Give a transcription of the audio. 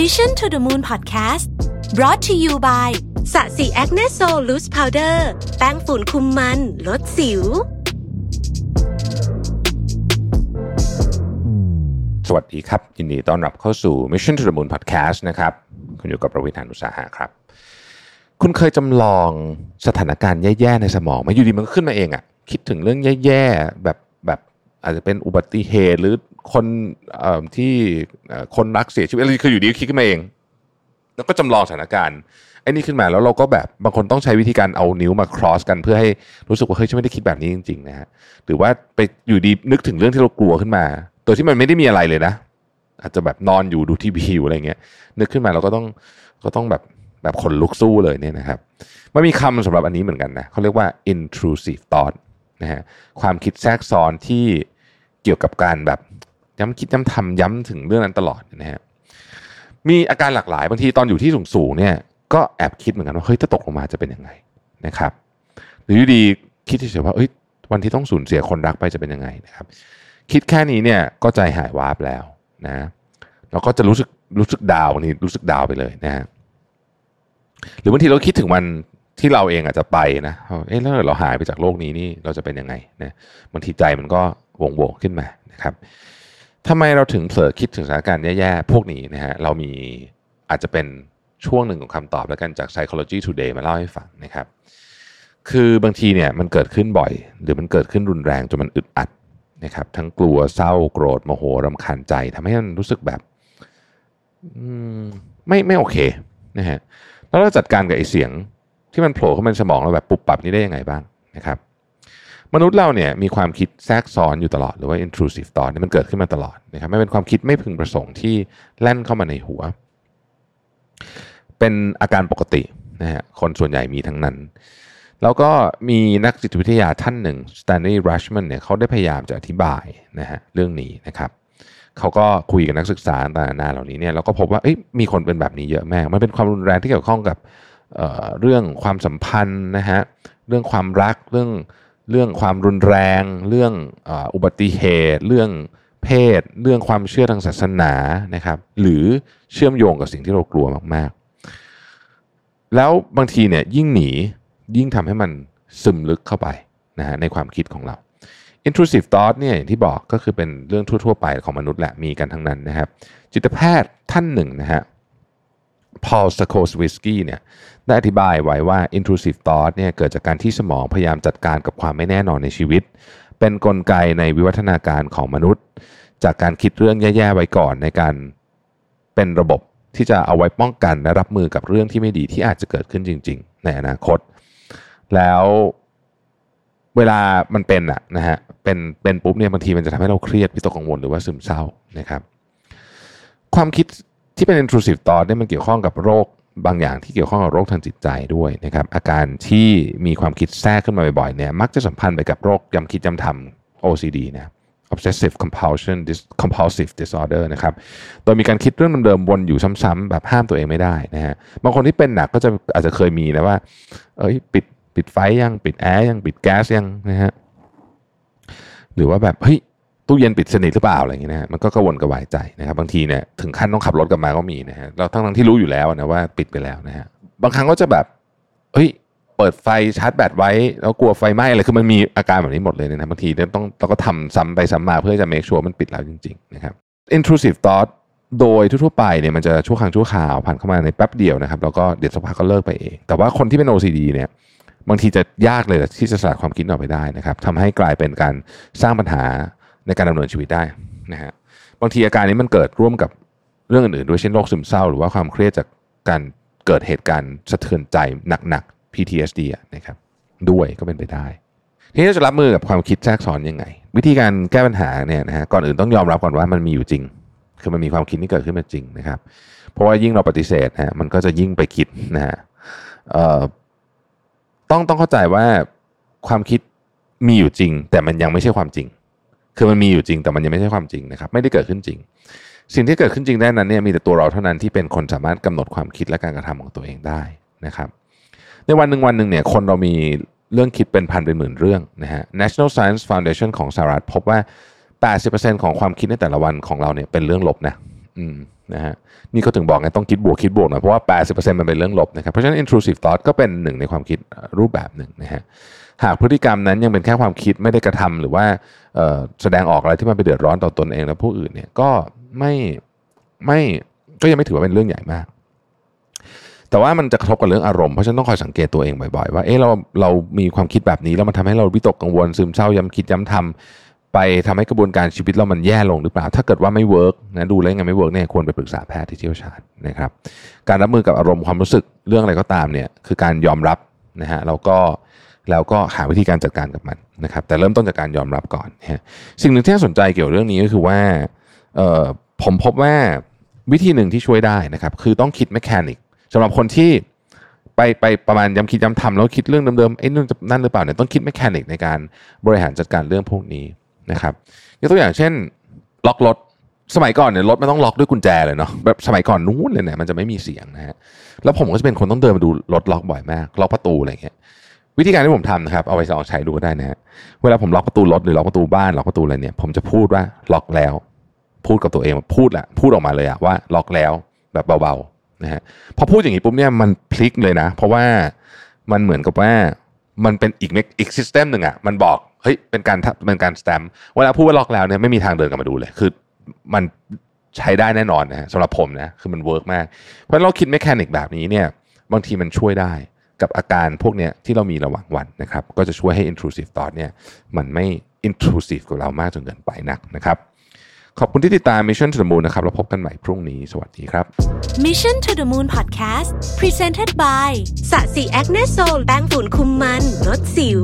Mission to the Moon Podcast brought to you by Sasi Acne Sol Loose Powder แป้งฝุ่นคุมมัน ลดสิว สวัสดีครับ ยินดีต้อนรับเข้าสู่ Mission to the Moon Podcast นะครับ คุณอยู่กับรวิศ หาญอุตสาหะครับ คุณเคยจำลองสถานการณ์แย่ ๆ ในสมองไหมอะอยู่ดีมันก็ขึ้นมาเองอะคิดถึงเรื่องแย่ ๆ แบบแบบอาจจะเป็นอุบัติเหตุหรือ คนที่คนรักเสียชีวิตอะไรคืออยู่ดีคิดขึ้นมาเอง แล้วก็จำลองสถานการณ์ไอ้นี่ขึ้นมาแล้วเราก็แบบบางคนต้องใช้วิธีการเอานิ้วมา cross กันเพื่อให้รู้สึกว่าเฮ้ยฉันไม่ได้คิดแบบนี้จริงๆนะฮะหรือว่าไปอยู่ดีนึกถึงเรื่องที่เรากลัวขึ้นมาโดยที่มันไม่ได้มีอะไรเลยนะ อาจจะแบบนอนอยู่ดูทีวีอยู่อะไรเงี้ย นึกขึ้นมาเราก็ต้องก็ต้องแบบแบบขนลุกสู้เลยเนี่ยนะครับมันมีคำสำหรับอันนี้เหมือนกันนะเขาเรียกว่า intrusive thought นะฮะความคิดแทรกซ้อนที่เกี่ยวกับการแบบ ย้ำคิดย้ำทำย้ำถึงเรื่องนั้นตลอดนะฮะมีอาการหลากหลายบางทีตอนอยู่ที่สูงๆเนี่ยก็แอบคิดเหมือนกันว่าเฮ้ยถ้าตกลงมาจะเป็นยังไงนะครับ หรืออยู่ดีคิดเฉยๆว่าเอ้ยวันที่ต้องสูญเสียคนรักไปจะเป็นยังไงนะครับ คิดแค่นี้เนี่ยก็ใจหายวาบแล้วนะเราก็จะรู้สึกรู้สึกดาวน์นี่รู้สึกดาวน์ไปเลยนะฮะหรือบางทีเราคิดถึงวันที่เราเองอาจจะไปนะเอ๊ะแล้วเราหายไปจากโลกนี้นี่เราจะเป็นยังไงนะบางทีใจมันก็วงโวงขึ้นมานะครับ ทำไมเราถึงเผลอคิดถึงสถานการณ์แย่ๆพวกนี้นะฮะเรามีอาจจะเป็นช่วงหนึ่งของคำตอบแล้วกันจาก Psychology Today มาเล่าให้ฟังนะครับ คือบางทีเนี่ยมันเกิดขึ้นบ่อย หรือมันเกิดขึ้นรุนแรงจนมันอึดอัดนะครับทั้งกลัวเศร้าโกรธโมโหรำคาญใจทำให้มันรู้สึกแบบไม่ไม่โอเคนะฮะแล้วเราจัดการกับไอเสียงที่มันโผล่เข้ามาในสมองเราแบบปุบปับนี้ได้ยังไงบ้างนะครับ มนุษย์เราเนี่ยมีความคิดแทรกซ้อนอยู่ตลอดหรือว่า intrusive thought เนี่ยมันเกิดขึ้นมาตลอดนะครับไม่เป็นความคิดไม่พึงประสงค์ที่แล่นเข้ามาในหัว เป็นอาการปกตินะฮะคนส่วนใหญ่มีทั้งนั้น แล้วก็มีนักจิตวิทยาท่านหนึ่งสแตนลีย์รัชแมนเนี่ยเขาได้พยายามจะอธิบายนะฮะเรื่องนี้นะครับเขาก็คุยกับนักศึกษาต่างๆเหล่านี้เนี่ยเราก็พบว่ามีคนเป็นแบบนี้เยอะมาก มันเป็นความรุนแรงที่เกี่ยวข้องกับเเรื่องความสัมพันธ์นะฮะเรื่องความรักเรื่อง เรื่องความรุนแรง เรื่องอุบัติเหตุ เรื่องเพศ เรื่องความเชื่อทางศาสนานะครับ หรือเชื่อมโยงกับสิ่งที่เรากลัวมากๆ แล้วบางทีเนี่ยยิ่งหนียิ่งทำให้มันซึมลึกเข้าไปนะฮะในความคิดของเรา intrusive thought เนี่ยอย่างที่บอกก็คือเป็นเรื่องทั่ว ๆ ไปของมนุษย์แหละมีกันทั้งนั้นนะครับ จิตแพทย์ท่านหนึ่งนะฮะ Paul s a k o s w i s k y เนี่ยได้อธิบายไว้ว่า intrusive thought เนี่ยเกิดจากการที่สมองพยายามจัดการกับความไม่แน่นอนในชีวิต เป็นนกลไกในวิวัฒนาการของมนุษย์ จากการคิดเรื่องแย่ๆไว้ก่อนในการเป็นระบบที่จะเอาไว้ป้องกันและรับมือกับเรื่องที่ไม่ดีที่อาจจะเกิดขึ้นจริง ๆ ในอนาคต แล้วเวลามันเป็นอะนะฮะเป็นเป็นปุ๊บเนี่ยบางทีมันจะทำให้เราเครียดวิตกกังวลหรือว่าซึมเศร้านะครับ ความคิด ที่เป็น intrusive thought เนี่ยมันเกี่ยวข้องกับโรคบางอย่างที่เกี่ยวข้องกับโรคทางจิตใจด้วยนะครับอาการที่มีความคิดแทรกขึ้นมาบ่อยๆเนี่ยมักจะสัมพันธ์ไปกับโรคย้ำคิดย้ำทำ OCD นะ obsessive compulsion dis compulsive disorder นะครับ โดยมีการคิดเรื่องเดิมๆ วนอยู่ซ้ำๆแบบห้ามตัวเองไม่ได้นะฮะ บางคนที่เป็นหนักก็จะอาจจะเคยมีนะว่า เอ้ยปิดปิดไฟยัง ปิดแอร์ยัง ปิดแก๊สยังนะฮะ หรือว่าแบบ เฮ้ย ตู้เย็นปิดสนิทหรือเปล่าอะไรอย่างเงี้ยนะฮะมันก็กวนกระวายใจนะครับบางทีเนี่ยถึงขั้นต้องขับรถกลับมาก็มีนะฮะเราทั้งทั้งที่รู้อยู่แล้วนะว่าปิดไปแล้วนะฮะบางครั้งก็จะแบบเฮ้ยเปิดไฟชาร์จแบตไว้ แล้วกลัวไฟไหม้อะไรคือมันมีอาการแบบนี้หมดเลยนะบางทีเนี่ยต้องเราก็ทำซ้ำไปซ้ำมาเพื่อจะ make sure มันปิดแล้วจริงๆนะครับ intrusive thought โดยทั่วๆไปเนี่ยมันจะชั่วครั้งชั่วคราวผ่านเข้ามาในแป๊บเดียวนะครับแล้วก็เดี๋ยวสักพักก็เลิกไปเอง แต่ว่าคนที่เป็น OCD เนี่ยบางทีจะยากเลยที่จะสลัดความคิดออกไปได้นะครับทำให้กลายเป็นการสร้างปัญหา ในการดำเนินชีวิตได้นะฮะบางทีอาการนี้มันเกิดร่วมกับเรื่องอื่นๆด้วยเช่นโรคซึมเศร้า หรือว่าความเครียดจากการเกิดเหตุการณ์สะเทือนใจหนักๆ PTSD อะนะครับด้วยก็เป็นไปได้ ทีนี้เราจะรับมือกับความคิดแทรกซ้อนยังไง วิธีการแก้ปัญหาเนี่ยนะฮะก่อนอื่นต้องยอมรับก่อนว่ามันมีอยู่จริง คือมันมีความคิดที่เกิดขึ้นมาจริงนะครับ เพราะว่ายิ่งเราปฏิเสธนะฮะมันก็จะยิ่งไปคิดนะฮะต้องต้องเข้าใจว่าความคิดมีอยู่จริง แต่มันยังไม่ใช่ความจริง คือมันมีอยู่จริงแต่มันยังไม่ใช่ความจริงนะครับ ไม่ได้เกิดขึ้นจริง สิ่งที่เกิดขึ้นจริงได้นั้นเนี่ยมีแต่ตัวเราเท่านั้นที่เป็นคนสามารถกำหนดความคิดและการกระทำของตัวเองได้นะครับ ในวันหนึ่งวันหนึ่งเนี่ยคนเรามีเรื่องคิดเป็นพันเป็นหมื่นเรื่องนะฮะ National Science Foundation ของสหรัฐพบว่า 80%ของความคิดในแต่ละวันของเราเนี่ยเป็นเรื่องลบนะอืมนะฮะนี่ก็ถึงบอกไงต้องคิดบวกคิดบวกหน่อยเพราะว่า 80%มันเป็นเรื่องลบนะครับเพราะฉะนั้น intrusive thought ก็เป็นหนึ่งในความคิดรูปแบบหนึ่งนะฮะ หากพฤติกรรมนั้นยังเป็นแค่ความคิดไม่ได้กระทำหรือว่าแสดงออกอะไรที่มันไปเดือดร้อนต่อตนเองและผู้อื่นเนี่ยก็ไม่ไม่ก็ยังไม่ถือว่าเป็นเรื่องใหญ่มาก แต่ว่ามันจะกระทบกับเรื่องอารมณ์เพราะฉะนั้นต้องคอยสังเกตตัวเองบ่อยๆ ว่าเออเราเรามีความคิดแบบนี้แล้วมันทำให้เราวิตกกังวลซึมเศร้าย้ำคิดย้ำทำไปทำให้กระบวนการชีวิตเรามันแย่ลงหรือเปล่า ถ้าเกิดว่าไม่ work นะดูแล้วยังไม่ work เนี่ยควรไปปรึกษาแพทย์ที่เชี่ยวชาญนะครับ การรับมือกับอารมณ์ความรู้สึกเรื่องอะไรก็ตามเนี่ยคือการยอมรับนะฮะแล้วก็ แล้วก็หาวิธีการจัดการกับมันนะครับ แต่เริ่มต้นจากการยอมรับก่อนนะสิ่งหนึ่งที่น่าสนใจเกี่ยวเรื่องนี้ก็คือว่าผมพบว่าวิธีหนึ่งที่ช่วยได้นะครับ คือต้องคิด mechanic สำหรับคนที่ไปไปประมาณย้ำคิดย้ำทำแล้วคิดเรื่องเดิมๆไอ้นั่นนั่นหรือเปล่าเนี่ยต้องคิด mechanic ในการบริหารจัดการเรื่องพวกนี้นะครับยกตัวอย่างเช่น ล็อกรถสมัยก่อนเนี่ยรถมันต้องล็อกด้วยกุญแจเลยเนาะแบบสมัยก่อนนู้นเลยเนี่ยมันจะไม่มีเสียงนะฮะแล้วผมก็จะเป็นคนต้องเดินมาดูรถล็อกบ่อยมาก ล็อกประตูอะไรเงี้ย วิธีการที่ผมทำนะครับเอาไปลองใช้ดูก็ได้นะฮะเวลาผมล็อกประตูรถหรือล็อกประตูบ้านล็อกประตูอะไรเนี่ยผมจะพูดว่าล็อกแล้ว พูดกับตัวเองพูดแหละพูดออกมาเลยอะว่าล็อกแล้วแบบเบาๆนะฮะพอพูดอย่างนี้ปุ๊บเนี่ยมันพลิกเลยนะ เพราะว่ามันเหมือนกับว่ามันเป็นอีกอีก system หนึ่งอะมันบอกเฮ้ยเป็นการเป็นการสแตมเวลาพูดว่าล็อกแล้วเนี่ยไม่มีทางเดินกลับมาดูเลยคือมันใช้ได้แน่นอนนะสำหรับผมนะคือมัน work มาก เพราะเราคิด mechanic แบบนี้เนี่ยบางทีมันช่วยได้ กับอาการพวกนี้ที่เรามีระหว่างวันนะครับ ก็จะช่วยให้ intrusive thought เนี่ยมันไม่ intrusive กับเรามากจนเกินไปนักนะครับ ขอบคุณที่ติดตาม Mission to the Moon นะครับเราพบกันใหม่พรุ่งนี้ สวัสดีครับ Mission to the Moon Podcast Presented by สะสีแอคเนโซลแป้งฝุ่นคุมมันลดสิว